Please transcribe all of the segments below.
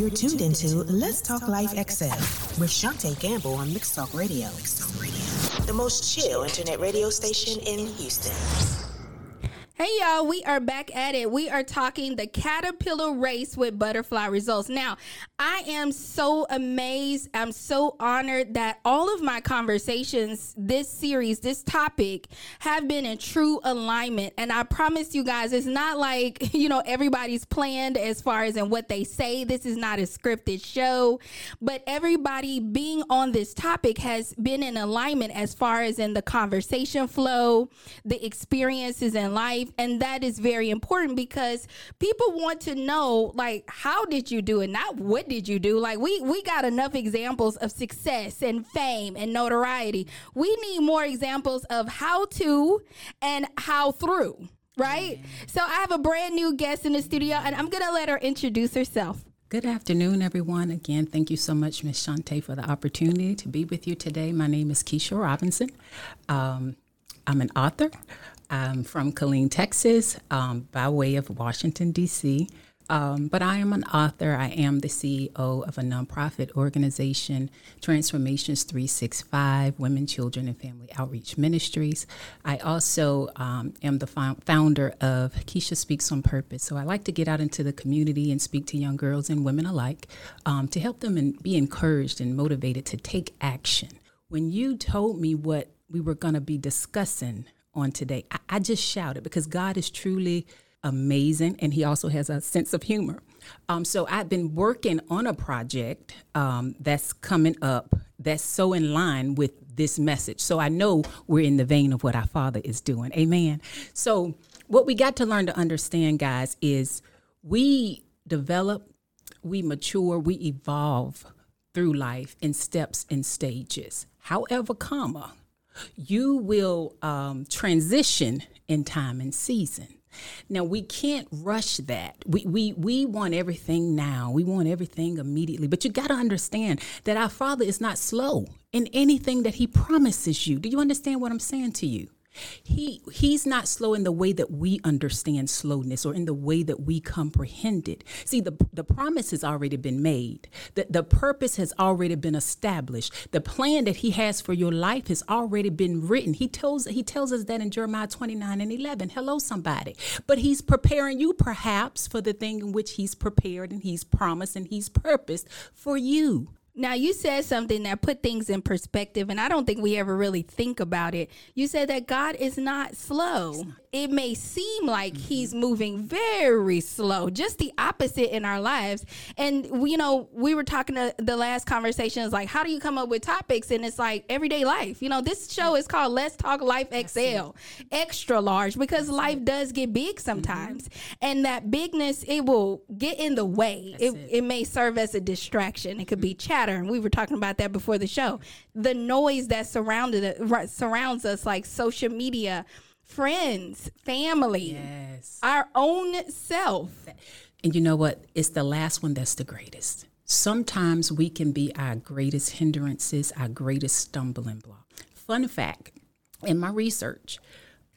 You're tuned into Let's Talk Life XL with Shantae Gamble on Mix Talk Radio. Talk Radio, the most chill internet radio station in Houston. Hey y'all, we are back at it. We are talking the caterpillar race with butterfly results. Now, I am so amazed. I'm so honored that all of my conversations, this series, this topic, have been in true alignment. And I promise you guys, it's not like, you know, everybody's planned as far as in what they say. This is not a scripted show, but everybody being on this topic has been in alignment as far as in the conversation flow, the experiences in life and that is very important because people want to know like how did you do it not what did you do like we we got enough examples of success and fame and notoriety we need more examples of how to and how through right so i have a brand new guest in the studio and i'm gonna let her introduce herself Good afternoon, everyone. Again, thank you so much, Ms. Shantae, for the opportunity to be with you today. My name is Keisha Robinson. Um, I'm an author. I'm from Killeen, Texas, um, by way of Washington, D.C. Um, but I am an author. I am the CEO of a nonprofit organization, Transformations 365 Women, Children, and Family Outreach Ministries. I also um, am the founder of Keisha Speaks on Purpose. So I like to get out into the community and speak to young girls and women alike um, to help them and be encouraged and motivated to take action. When you told me what we were going to be discussing on today. I, I just shouted because God is truly amazing and he also has a sense of humor. Um, so I've been working on a project um, that's coming up that's so in line with this message. So I know we're in the vein of what our Father is doing. Amen. So what we got to learn to understand, guys, is we develop, we mature, we evolve through life in steps and stages. However, comma, you will um, transition in time and season. Now we can't rush that. We we we want everything now. We want everything immediately. But you got to understand that our Father is not slow in anything that he promises you. Do you understand what I'm saying to you? He he's not slow in the way that we understand slowness or in the way that we comprehend it. See, the the promise has already been made. The, the purpose has already been established. The plan that he has for your life has already been written. He tells he tells us that in Jeremiah 29 and 11. Hello, somebody. But he's preparing you perhaps for the thing in which he's prepared and he's promised and he's purposed for you. Now, you said something that put things in perspective, and I don't think we ever really think about it. You said that God is not slow it may seem like mm-hmm. he's moving very slow, just the opposite in our lives. And you know, we were talking to the last conversation is like, how do you come up with topics? And it's like everyday life. You know, this show is called Let's Talk Life XL, extra large, because life does get big mm-hmm. sometimes, mm-hmm. and that bigness it will get in the way. It, it, it may serve as a distraction. It could mm-hmm. be chatter, and we were talking about that before the show. The noise that surrounded surrounds us, like social media friends, family, yes. our own self. And you know what? It's the last one that's the greatest. Sometimes we can be our greatest hindrances, our greatest stumbling block. Fun fact in my research,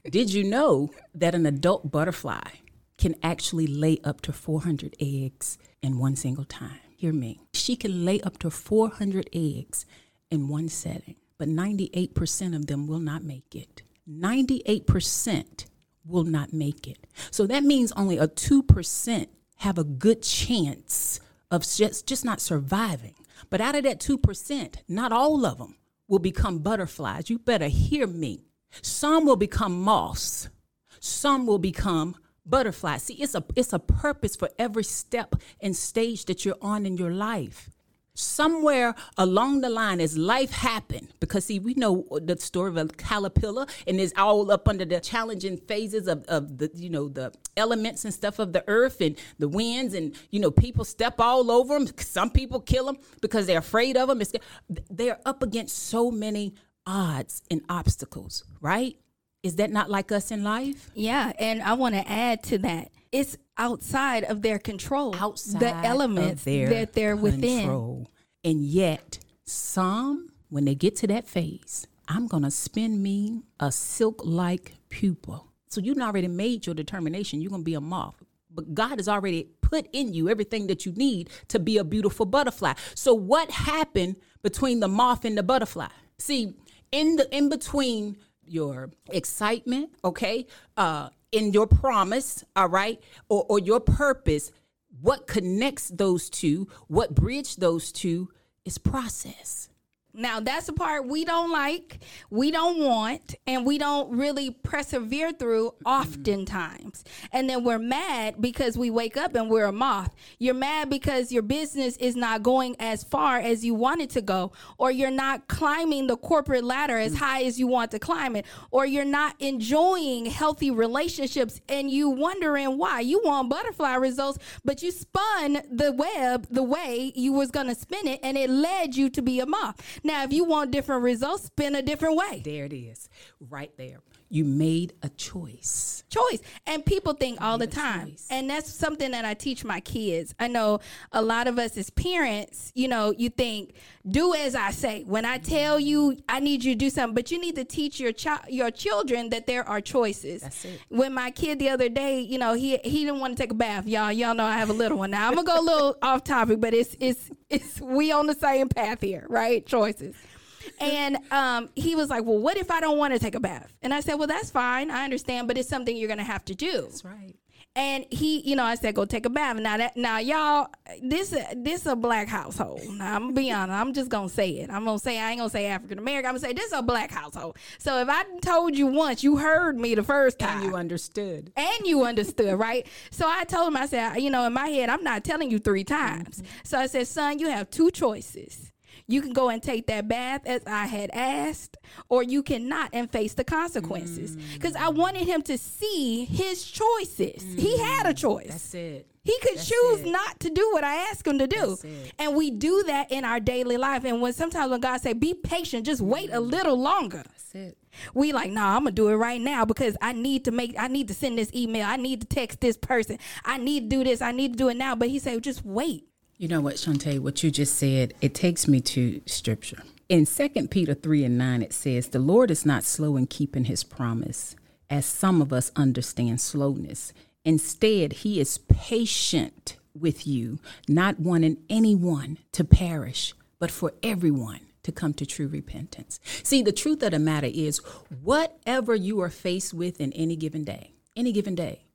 did you know that an adult butterfly can actually lay up to 400 eggs in one single time? Hear me. She can lay up to 400 eggs in one setting, but 98% of them will not make it. 98% will not make it. So that means only a 2% have a good chance of just, just not surviving. But out of that 2%, not all of them will become butterflies. You better hear me. Some will become moths, some will become butterflies. See, it's a, it's a purpose for every step and stage that you're on in your life somewhere along the line as life happened. Because see we know the story of a caterpillar and it's all up under the challenging phases of, of the you know the elements and stuff of the earth and the winds and you know people step all over them some people kill them because they're afraid of them it's, they're up against so many odds and obstacles right? Is that not like us in life? Yeah and i want to add to that it's outside of their control. Outside the elements their that they're control. within. And yet, some, when they get to that phase, I'm going to spin me a silk like pupa. So you've already made your determination. You're going to be a moth. But God has already put put in you everything that you need to be a beautiful butterfly. So what happened between the moth and the butterfly? See, in the in between your excitement, okay, uh, in your promise, all right, or, or your purpose, what connects those two, what bridge those two is process. Now that's the part we don't like, we don't want, and we don't really persevere through oftentimes. And then we're mad because we wake up and we're a moth. You're mad because your business is not going as far as you want it to go, or you're not climbing the corporate ladder as high as you want to climb it, or you're not enjoying healthy relationships and you wondering why. You want butterfly results, but you spun the web the way you was gonna spin it and it led you to be a moth. Now, if you want different results, spin a different way. There it is, right there. You made a choice. Choice. And people think all the time. Choice. And that's something that I teach my kids. I know a lot of us as parents, you know, you think, do as I say. When I tell you I need you to do something, but you need to teach your child your children that there are choices. That's it. When my kid the other day, you know, he he didn't want to take a bath. Y'all, y'all know I have a little one now. I'm gonna go a little off topic, but it's it's it's we on the same path here, right? Choices. And um, he was like, Well, what if I don't want to take a bath? And I said, Well, that's fine. I understand, but it's something you're going to have to do. That's right. And he, you know, I said, go take a bath. Now that, now y'all, this, this a black household. Now I'm gonna be honest. I'm just gonna say it. I'm gonna say I ain't gonna say African American. I'm gonna say this is a black household. So if I told you once, you heard me the first time. And you understood. And you understood, right? So I told him, I said, you know, in my head, I'm not telling you three times. Mm-hmm. So I said, son, you have two choices you can go and take that bath as I had asked, or you cannot and face the consequences. Because mm. I wanted him to see his choices. Mm. He had a choice. That's it. He could That's choose it. not to do what I asked him to do. And we do that in our daily life. And when sometimes when God say, be patient, just wait a little longer. That's it. We like, nah, I'm gonna do it right now because I need to make I need to send this email. I need to text this person. I need to do this. I need to do it now. But he said, just wait. You know what, Shantae, what you just said, it takes me to scripture. In 2 Peter 3 and 9, it says, The Lord is not slow in keeping his promise, as some of us understand slowness. Instead, he is patient with you, not wanting anyone to perish, but for everyone to come to true repentance. See, the truth of the matter is, whatever you are faced with in any given day, any given day,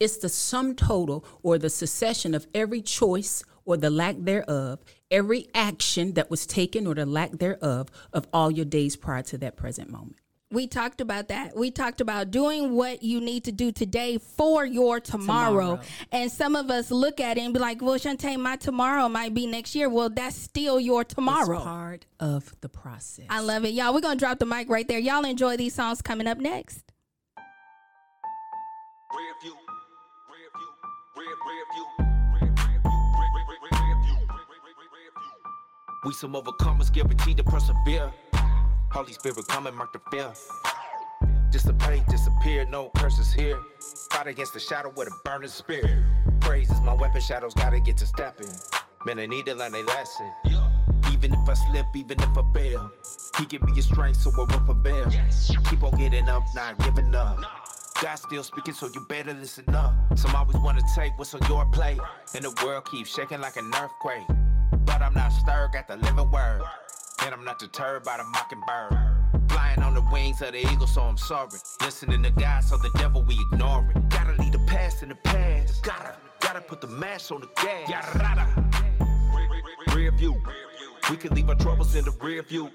it's the sum total or the succession of every choice or the lack thereof, every action that was taken or the lack thereof of all your days prior to that present moment. We talked about that. We talked about doing what you need to do today for your tomorrow. tomorrow. And some of us look at it and be like, well, Shantae, my tomorrow might be next year. Well, that's still your tomorrow. It's part of the process. I love it. Y'all, we're going to drop the mic right there. Y'all enjoy these songs coming up next. We some overcomers, guaranteed to persevere. Holy Spirit come and mark the fear. Dissipate, disappear, no curses here. Fight against the shadow with a burning spirit. Praise is my weapon, shadows gotta get to stepping. Man, I need to learn a lesson. Even if I slip, even if I fail, He give me a strength so I won't prevail. Keep on getting up, not giving up. God still speaking, so you better listen up. Some always wanna take what's on your plate, and the world keeps shaking like an earthquake. But I'm not stirred, got the living word. And I'm not deterred by the mockingbird. Flying on the wings of the eagle, so I'm sorry. Listening to God, so the devil we ignore it. Gotta leave the past in the past. Gotta, gotta put the mash on the gas. Yada, rada. Rear view. We can leave our troubles in the rear view.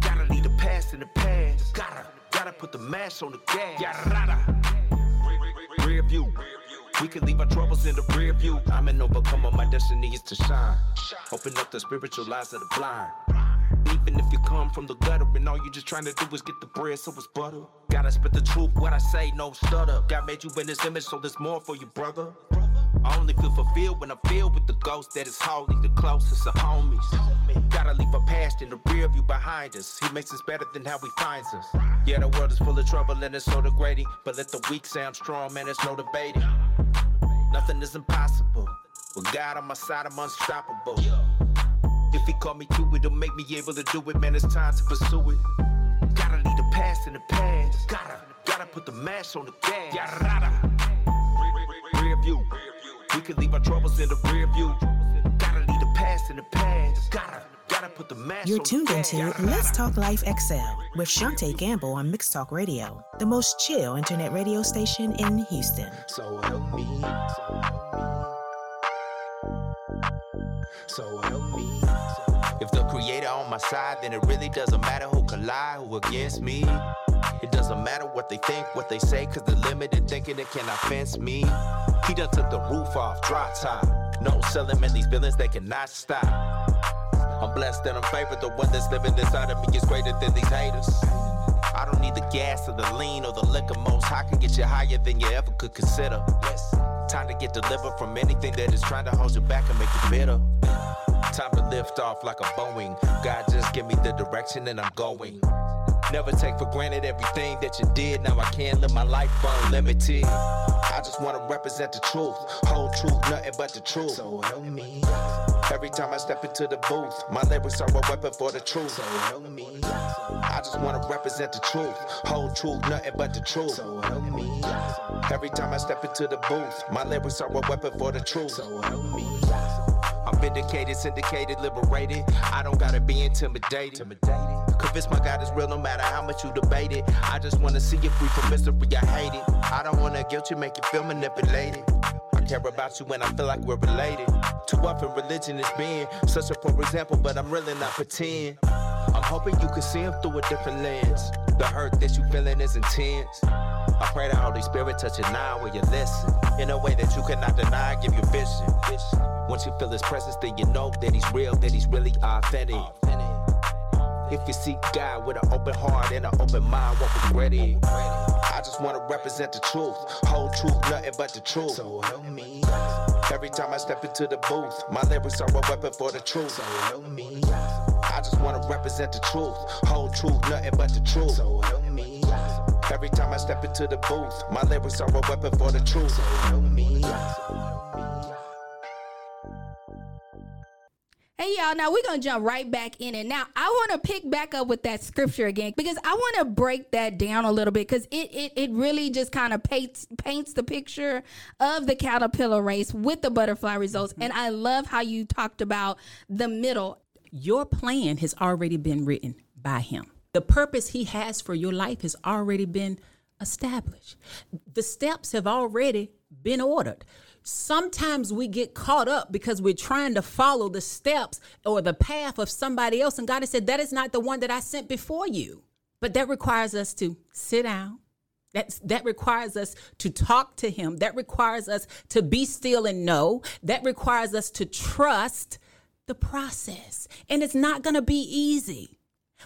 Gotta leave the past in the past. Gotta, gotta put the mash on the gas. Yada. Rear view. We can leave our troubles in the rear view. I'm an overcomer, my destiny is to shine. Open up the spiritual eyes of the blind. Even if you come from the gutter and all you just trying to do is get the bread, so it's butter. Gotta spit the truth, what I say, no stutter. God made you in his image, so there's more for you, brother. I only feel fulfilled when I feel with the ghost that is holy, the closest of homies. Gotta leave a past in the rear view behind us. He makes us better than how he finds us. Yeah, the world is full of trouble and it's so degrading. But let the weak sound strong, man, it's no debating. Nothing is impossible. With God on my side, I'm unstoppable. If he call me to it, it'll make me able to do it, man. It's time to pursue it. Gotta leave the past in the past. Gotta, gotta put the mash on the gas. Yada, Rear view. We can leave our troubles in the rear view. Gotta leave the past in the past. Gotta, gotta put the mask You're tuned into. Let's Talk Life XL with Shantae Gamble on Mix Talk Radio, the most chill internet radio station in Houston. So help me. So help me. If the creator on my side, then it really doesn't matter who collide, who against me. It doesn't matter what they think, what they say, cause the limited thinking it cannot fence me. He done took the roof off, dry top. No selling man, these villains they cannot stop. I'm blessed and I'm favored. The one that's living inside of me is greater than these haters. I don't need the gas or the lean or the liquor. Most high can get you higher than you ever could consider. Yes. Time to get delivered from anything that is trying to hold you back and make you bitter. Time to lift off like a Boeing. God just give me the direction and I'm going. Never take for granted everything that you did. Now I can't live my life unlimited. I just wanna represent the truth. Whole truth, nothing but the truth. So help me. Every time I step into the booth, my lyrics are a weapon for the truth. So help me. I just wanna represent the truth. Whole truth, nothing but the truth. So help me. Every time I step into the booth, my lyrics are a weapon for the truth. So help me. I'm vindicated, syndicated, liberated. I don't gotta be intimidated. Convinced my God is real no matter how much you debate it. I just wanna see you free from misery, I hate it. I don't wanna guilt you, make you feel manipulated. Care about you when I feel like we're related. Too often religion is being such a poor example, but I'm really not pretend. I'm hoping you can see him through a different lens. The hurt that you feeling is intense. I pray the Holy Spirit touch it now where you listen. In a way that you cannot deny, give you vision. Once you feel his presence, then you know that he's real, that he's really authentic. If you seek God with an open heart and an open mind, what regret it? I just wanna represent the truth, whole truth, nothing but the truth. So help me. Every time I step into the booth, my lyrics are a weapon for the truth. So help me. I just wanna represent the truth, whole truth, nothing but the truth. So help me. Every time I step into the booth, my lyrics are a weapon for the truth. So help me. Hey y'all, now we're gonna jump right back in it. Now I want to pick back up with that scripture again because I want to break that down a little bit because it, it it really just kind of paints paints the picture of the caterpillar race with the butterfly results. And I love how you talked about the middle. Your plan has already been written by him. The purpose he has for your life has already been established. The steps have already been ordered. Sometimes we get caught up because we're trying to follow the steps or the path of somebody else. And God has said, That is not the one that I sent before you. But that requires us to sit down. That's, that requires us to talk to Him. That requires us to be still and know. That requires us to trust the process. And it's not going to be easy.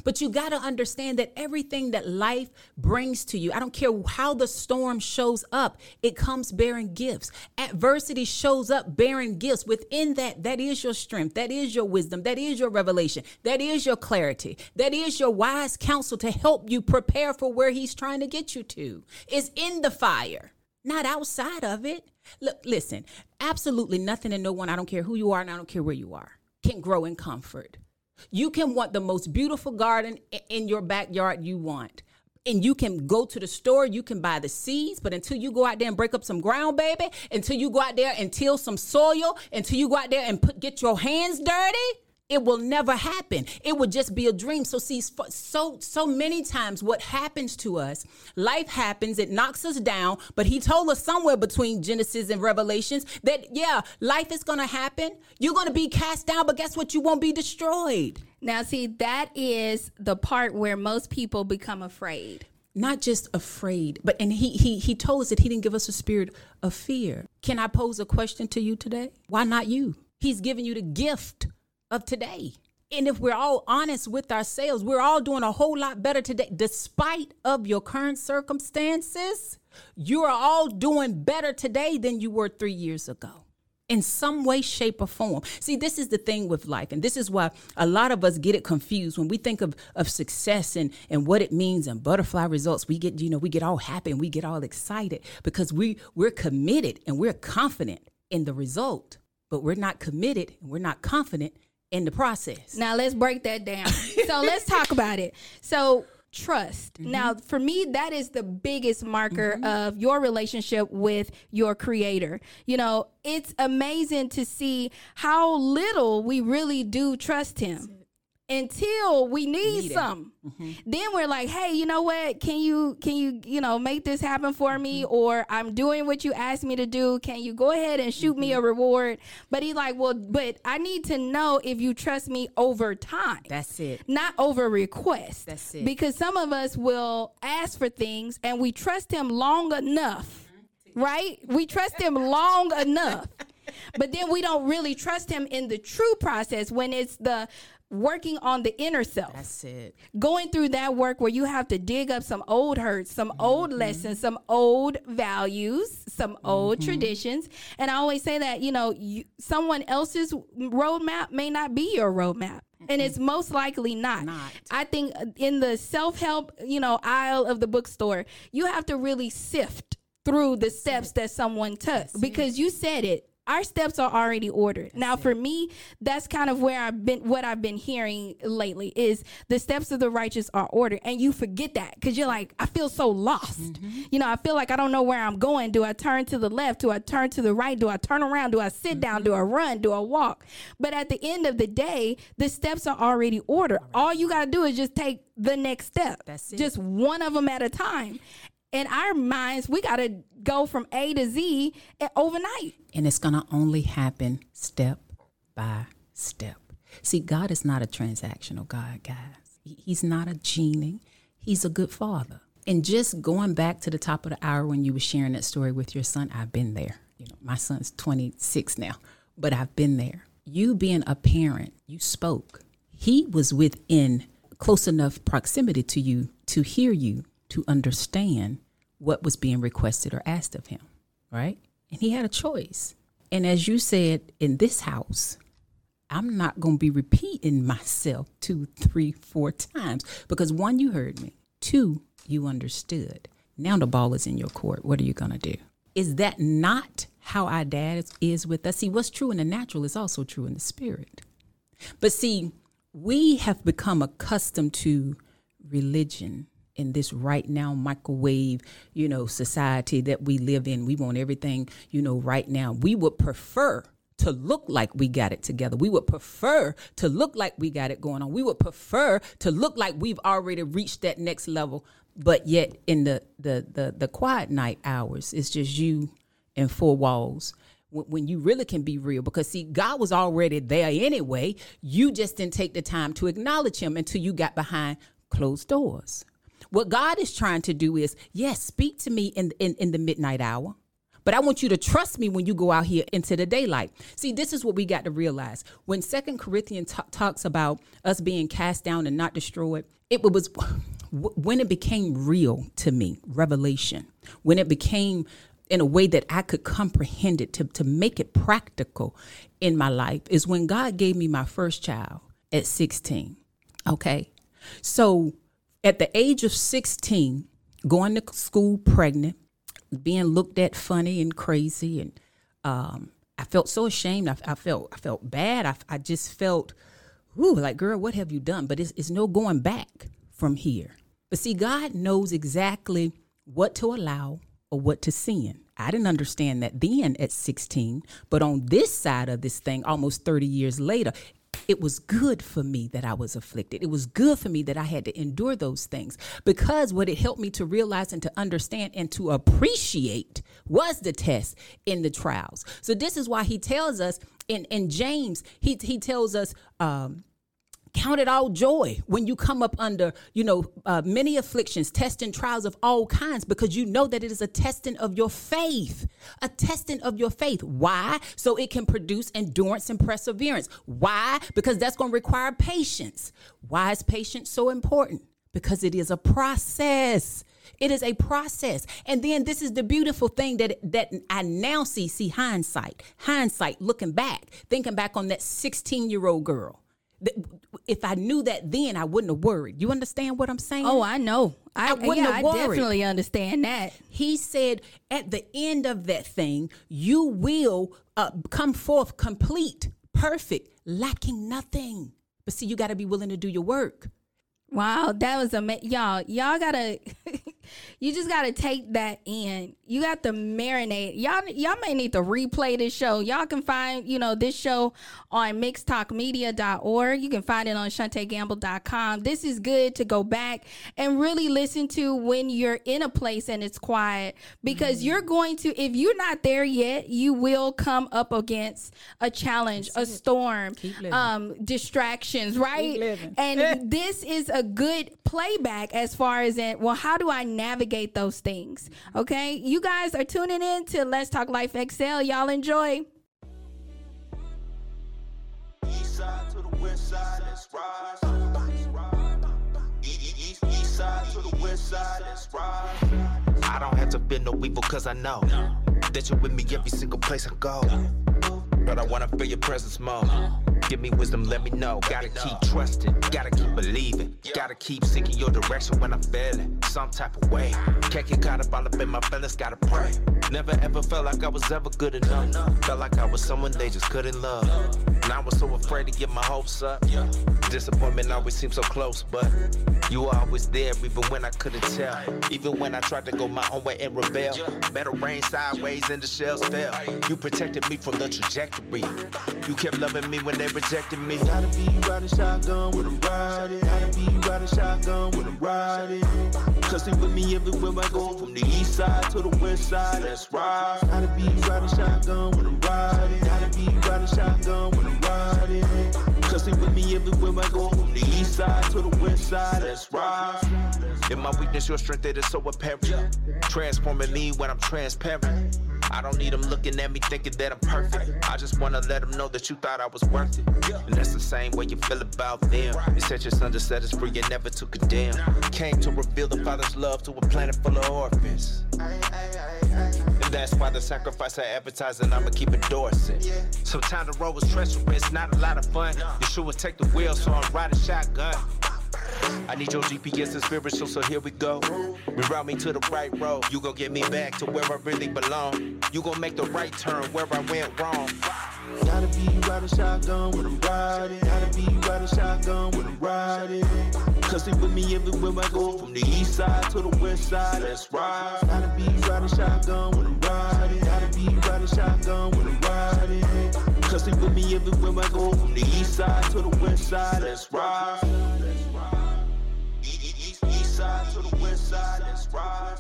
But you got to understand that everything that life brings to you, I don't care how the storm shows up, it comes bearing gifts. Adversity shows up bearing gifts. Within that, that is your strength, that is your wisdom, that is your revelation, that is your clarity, that is your wise counsel to help you prepare for where He's trying to get you to. It's in the fire, not outside of it. Look, listen, absolutely nothing and no one, I don't care who you are and I don't care where you are, can grow in comfort. You can want the most beautiful garden in your backyard you want. And you can go to the store, you can buy the seeds, but until you go out there and break up some ground, baby, until you go out there and till some soil, until you go out there and put, get your hands dirty, it will never happen. It would just be a dream. So see, so so many times what happens to us, life happens, it knocks us down, but he told us somewhere between Genesis and Revelations that yeah, life is going to happen. You're going to be cast down, but guess what? You won't be destroyed. Now, see, that is the part where most people become afraid. Not just afraid, but and he he he told us that he didn't give us a spirit of fear. Can I pose a question to you today? Why not you? He's giving you the gift of today. And if we're all honest with ourselves, we're all doing a whole lot better today despite of your current circumstances. You are all doing better today than you were 3 years ago. In some way shape or form. See, this is the thing with life and this is why a lot of us get it confused when we think of of success and and what it means and butterfly results. We get, you know, we get all happy and we get all excited because we we're committed and we're confident in the result, but we're not committed and we're not confident in the process. Now let's break that down. so let's talk about it. So trust. Mm-hmm. Now, for me, that is the biggest marker mm-hmm. of your relationship with your creator. You know, it's amazing to see how little we really do trust him until we need, Need some. Mm-hmm. Then we're like, "Hey, you know what? Can you can you, you know, make this happen for me mm-hmm. or I'm doing what you asked me to do. Can you go ahead and shoot me a mm-hmm. reward?" But he's like, "Well, but I need to know if you trust me over time." That's it. not over request. That's it. Because some of us will ask for things and we trust him long enough, right? We trust him long enough. But then we don't really trust him in the true process when it's the working on the inner self That's it. going through that work where you have to dig up some old hurts, some old mm-hmm. lessons, some old values, some old mm-hmm. traditions. And I always say that, you know, you, someone else's roadmap may not be your roadmap. And it's most likely not. Not. I think in the self help, you know, aisle of the bookstore, you have to really sift through the steps that someone took because you said it our steps are already ordered. now for me, that's kind of where I've been what I've been hearing lately is the steps of the righteous are ordered. And you forget that cuz you're like I feel so lost. Mm-hmm. You know, I feel like I don't know where I'm going. Do I turn to the left? Do I turn to the right? Do I turn around? Do I sit down? Mm-hmm. Do I run? Do I walk? But at the end of the day, the steps are already ordered. All you got to do is just take the next step. That's it. Just one of them at a time. In our minds, we got to go from A to Z eh, overnight. And it's going to only happen step by step. See, God is not a transactional God, guys. He's not a genie. He's a good father. And just going back to the top of the hour when you were sharing that story with your son, I've been there. You know, my son's 26 now, but I've been there. You being a parent, you spoke. He was within close enough proximity to you to hear you, to understand what was being requested or asked of him, right? And he had a choice. And as you said, in this house, I'm not going to be repeating myself two, three, four times because one, you heard me. Two, you understood. Now the ball is in your court. What are you going to do? Is that not how our dad is, with us? See, what's true in the natural is also true in the spirit. But see, we have become accustomed to religion in this right now microwave, you know, society that we live in. We want everything, you know, right now. We would prefer to look like we got it together. We would prefer to look like we got it going on. We would prefer to look like we've already reached that next level. But yet in the the the, the quiet night hours, it's just you and four walls when, you really can be real because see god was already there anyway you just didn't take the time to acknowledge him until you got behind closed doors what god is trying to do is yes speak to me in, in, in the midnight hour but I want you to trust me when you go out here into the daylight. See, this is what we got to realize. When Second Corinthians ta- talks about us being cast down and not destroyed, it was when it became real to me, revelation, when it became in a way that I could comprehend it to, to make it practical in my life is when God gave me my first child at 16. Okay. So at the age of 16, going to school pregnant, being looked at funny and crazy and um, I felt so ashamed. I, I felt I felt bad. I, I just felt, ooh, like girl, what have you done? But it's, it's no going back from here. But see, God knows exactly what to allow or what to sin. I didn't understand that then at 16, but on this side of this thing, almost 30 years later, it was good for me that I was afflicted. It was good for me that I had to endure those things because what it helped me to realize and to understand and to appreciate was the test in the trials. So this is why he tells us in, in James, he, he tells us, um, count it all joy when you come up under you know uh, many afflictions testing trials of all kinds because you know that it is a testing of your faith a testing of your faith. Why? So it can produce endurance and perseverance. Why? Because that's going to require patience. Why is patience so important? Because it is a process. It is a process. And then this is the beautiful thing that that i now see see hindsight hindsight looking back thinking back on that 16 year old girl. Th- if I knew that then, I wouldn't have worried. You understand what I'm saying? Oh, I know. I, I wouldn't yeah, have I definitely understand that. He said, at the end of that thing, you will uh, come forth complete, perfect, lacking nothing. But see, you got to be willing to do your work. Wow, that was amazing. Y'all, y'all gotta, you just gotta take that in. You got to marinate. Y'all, y'all may need to replay this show. Y'all can find, you know, this show on mixtalkmedia.org. You can find it on shantaegamble.com. This is good to go back and really listen to when you're in a place and it's quiet because mm. you're going to, if you're not there yet, you will come up against a challenge, a storm, um, distractions, right? And this is a good playback as far as in, well, how do I navigate those things? Okay. You guys are tuning in to Let's Talk Life XL. Y'all enjoy. I don't have to no evil cause I know that you're with me every single place I go. But I wanna feel your presence more. Give me wisdom, let me know. Gotta keep trusting, gotta keep believing. Gotta keep seeking your direction when I'm feeling some type of way. Can't get caught up all up in my feelings, gotta pray. Never ever felt like I was ever good enough. Felt like I was someone they just couldn't love. And I was so afraid to get my hopes up. Disappointment always seemed so close, but you were always there even when I couldn't tell. Even when I tried to go my own way and rebel. Better rain sideways and the shells fell. You protected me from the trajectory. You kept loving me when they rejected me. Gotta be riding shotgun when I'm riding. Gotta be riding shotgun when I'm riding. Cussing with me everywhere I go. From the east side to the west side. That's right. Gotta be riding shotgun when I'm riding. Gotta be riding shotgun when I'm riding. Cussing with me everywhere I go. From the east side to the west side, that's right. In my weakness, your strength, it is so apparent. Transforming me when I'm transparent. I don't need them looking at me thinking that I'm perfect. I just wanna let them know that you thought I was worth it. And that's the same way you feel about them. You said your son to set us free and never to condemn. Came to reveal the Father's love to a planet full of orphans. And that's why the sacrifice I advertise and I'ma keep endorsing. Sometimes the road was treacherous, not a lot of fun. You sure Yeshua take the wheel, so I'm riding shotgun. I need your GPS and spiritual, so here we go. Reroute me to the right road. You gon' get me back to where I really belong. You gon' make the right turn where I went wrong. Gotta be riding shotgun when I'm riding. Gotta be riding shotgun when I'm riding. Cause they with me everywhere I go. From the east side to the west side, that's right. Gotta be riding shotgun when I'm riding. Gotta be riding shotgun when I'm riding. Cause they with me everywhere I go. From the east side to the west side, that's right. East side to the west side, that's right.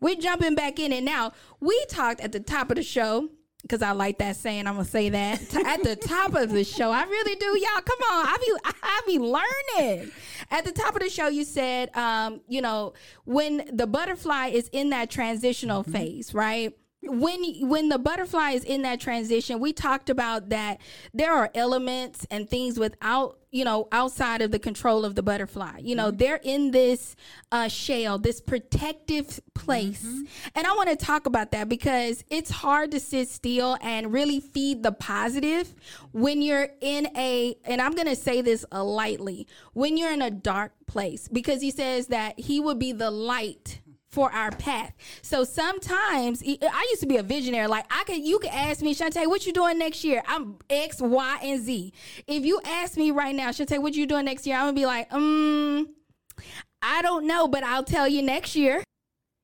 We're jumping back in and now. We talked at the top of the show because I like that saying. I'm gonna say that at the top of the show. I really do, y'all. Come on, I be I be learning. At the top of the show, you said, um, you know, when the butterfly is in that transitional mm-hmm. phase, right? When when the butterfly is in that transition we talked about that there are elements and things without you know outside of the control of the butterfly you know mm-hmm. they're in this uh, shell this protective place mm-hmm. and i want to talk about that because it's hard to sit still and really feed the positive when you're in a and i'm going to say this uh, lightly when you're in a dark place because he says that he would be the light for our path. So sometimes I used to be a visionary. Like I could, you could ask me, Shantae, what you doing next year? I'm X, Y, and Z. If you ask me right now, Shantae, what you doing next year? I'm gonna be like, um, I don't know, but I'll tell you next year.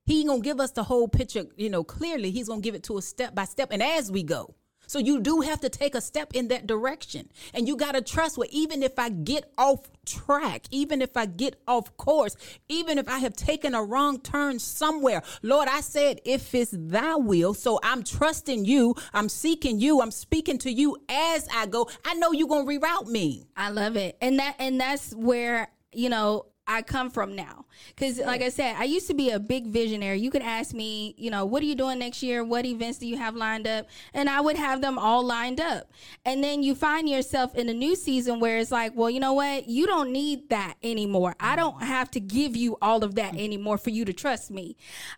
He gonna give us the whole picture, you know, clearly. He's gonna give it to us step by step, and as we go. So you do have to take a step in that direction. And you got to trust what even if I get off track, even if I get off course, even if I have taken a wrong turn somewhere, Lord, I said, if it's thy will. So I'm trusting you. I'm seeking you. I'm speaking to you as I go. I know you're going to reroute me. I love it. And that, and that's where, you know, I come from now. Because, like I said, I used to be a big visionary. You could ask me, you know, what are you doing next year? What events do you have lined up? And I would have them all lined up. And then you find yourself in a new season where it's like, well, you know what? You don't need that anymore. I don't have to give you all of that anymore for you to trust me.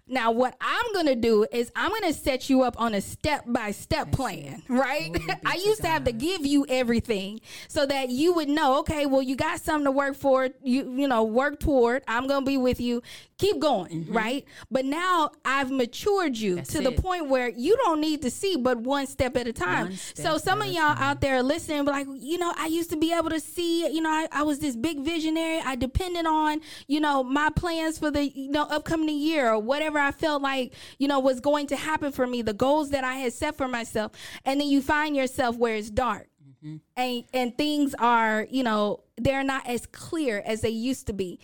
Now, what I'm going to do is I'm going to set you up on a step by step plan, right? I used to have to give you everything so that you would know, okay, well, you got something to work for. You, you know, work toward. I'm gonna be with you. Keep going, right? But now I've matured you Mm-hmm. That's to the point where you don't need to see but one step at a time. So some of y'all time. out there listening, like, you know, I used to be able to see, you know, I, I was this big visionary. I depended on, you know, my plans for the, you know, upcoming year or whatever I felt like, you know, was going to happen for me, the goals that I had set for myself. And then you find yourself where it's dark. Mm-hmm. And, and things are, you know, they're not as clear as they used to be.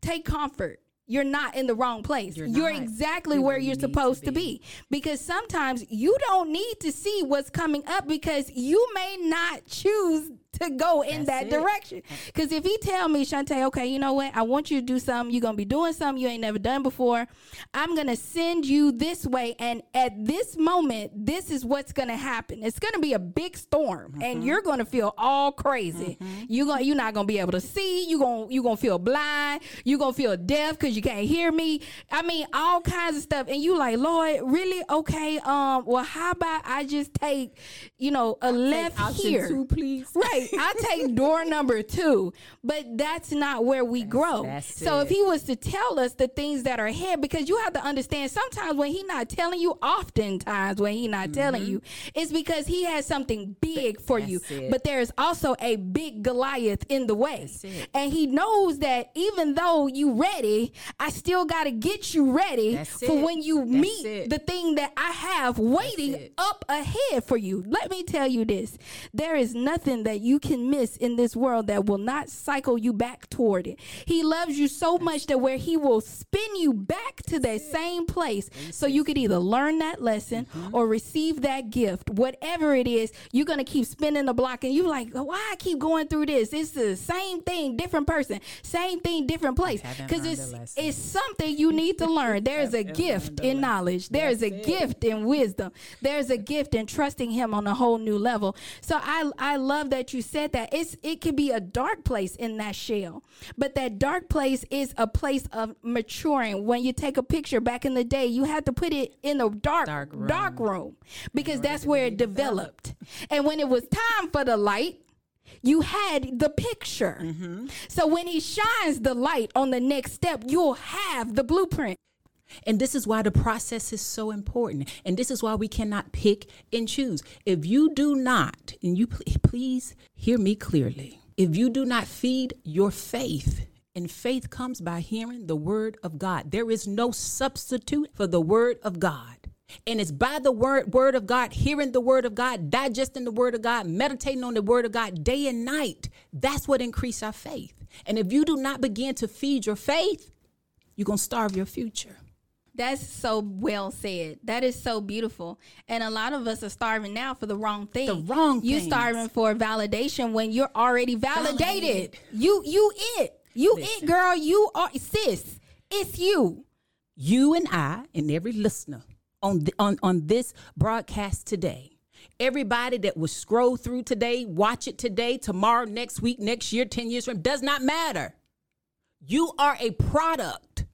Take comfort. You're not in the wrong place. You're, You're exactly where where you you're to supposed to be. be because sometimes you don't need to see what's coming up because you may not choose to go in That's that it. direction. Because if he tell me, Shantae, okay, you know what? I want you to do something. You're gonna be doing something you ain't never done before. I'm gonna send you this way, and at this moment, this is what's gonna happen. It's gonna be a big storm, Mm-hmm. and you're gonna feel all crazy. You gonna you're not gonna be able to see. You gonna you gonna feel blind. You're gonna feel deaf because you can't hear me. I mean, all kinds of stuff. And you like, Lord, really? Okay. Um. Well, how about I just take, you know, a left here, two, please. Right. I take door number two, but that's not where we grow. that's so if he was to tell us the things that are ahead, because you have to understand sometimes when he not telling you, oftentimes when he not telling you, it's because he has something big for you. Mm-hmm. It. But there is also a big Goliath in the way. And he knows that even though you ready, I still gotta get you ready That's for it. when you That's meet it. the thing that I have waiting up ahead for you. Let me tell you this there is nothing that you can miss in this world that will not cycle you back toward it. He loves you so much that where he will spin you back to that same place so you could either learn that lesson Mm-hmm. or receive that gift. Whatever it is, you're going to keep spinning the block and you're like, why I keep going through this? It's the same thing, different person, same thing, different place. Because it's, it's something you need to learn. There's a gift in knowledge. There's a gift in wisdom. There's a gift in trusting him on a whole new level. So I I love that you said that. It's it could be a dark place in that shell. But that dark place is a place of maturing. When you take a picture back in the day, you had to put it in a dark Dark room. dark room because that's where it developed. And when it was time for the light, you had the picture. Mm-hmm. So when he shines the light on the next step, you'll have the blueprint. And this is why the process is so important. And this is why we cannot pick and choose. If you do not, and you pl- please hear me clearly, if you do not feed your faith, and faith comes by hearing the word of God, there is no substitute for the word of God. And it's by the word word of God, hearing the word of God, digesting the word of God, meditating on the word of God day and night. That's what increase our faith. And if you do not begin to feed your faith, you're going to starve your future. That's so well said. That is so beautiful. And a lot of us are starving now for the wrong thing. The wrong You things. starving for validation when you're already validated. Validated. You you it. You it girl. You are sis. It's you. you and I and every listener on the, on on this broadcast today. Everybody that will scroll through today, watch it today, tomorrow, next week, next year, 10 years from does not matter. You are a product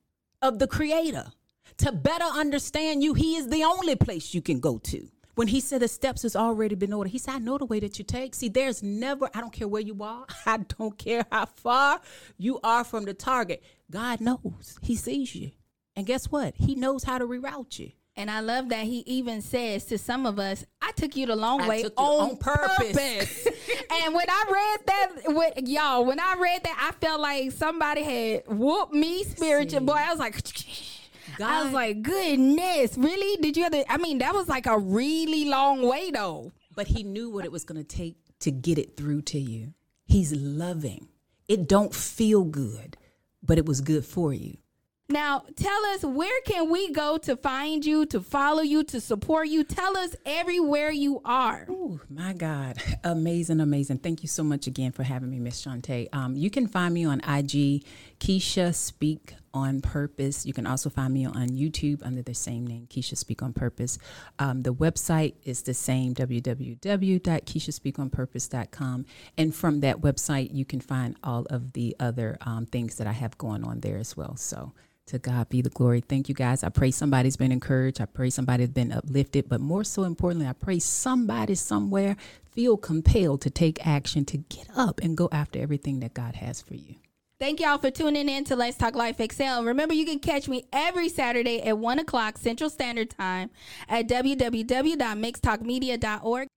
of the creator. To better understand you, he is the only place you can go to. When he said the steps has already been ordered, he said, I know the way that you take. See, there's never, I don't care where you are, I don't care how far you are from the target. God knows. He sees you. And guess what? He knows how to reroute you. And I love that he even says to some of us, I took you the long I way on, on purpose." purpose. and when I read that with y'all, when I read that, I felt like somebody had whooped me spiritual. See. Boy, I was like, I was like, goodness, really? Did you have to? I mean, that was like a really long way though. But he knew what it was going to take to get it through to you. He's loving. It don't feel good, but it was good for you. Now, tell us where can we go to find you, to follow you, to support you? Tell us everywhere you are. Oh, my God. Amazing, amazing. Thank you so much again for having me, Miss Shantae. Um, you can find me on IG, Keisha Speak on Purpose. You can also find me on YouTube under the same name, Keisha Speak on Purpose. Um, the website is the same, www.keishaspeakonpurpose.com. And from that website, you can find all of the other um, things that I have going on there as well. So, to God be the glory. Thank you guys. I pray somebody's been encouraged. I pray somebody's been uplifted. But more so importantly, I pray somebody somewhere feel compelled to take action to get up and go after everything that God has for you. Thank y'all for tuning in to Let's Talk Life XL. Remember, you can catch me every Saturday at 1 o'clock Central Standard Time at www.mixtalkmedia.org.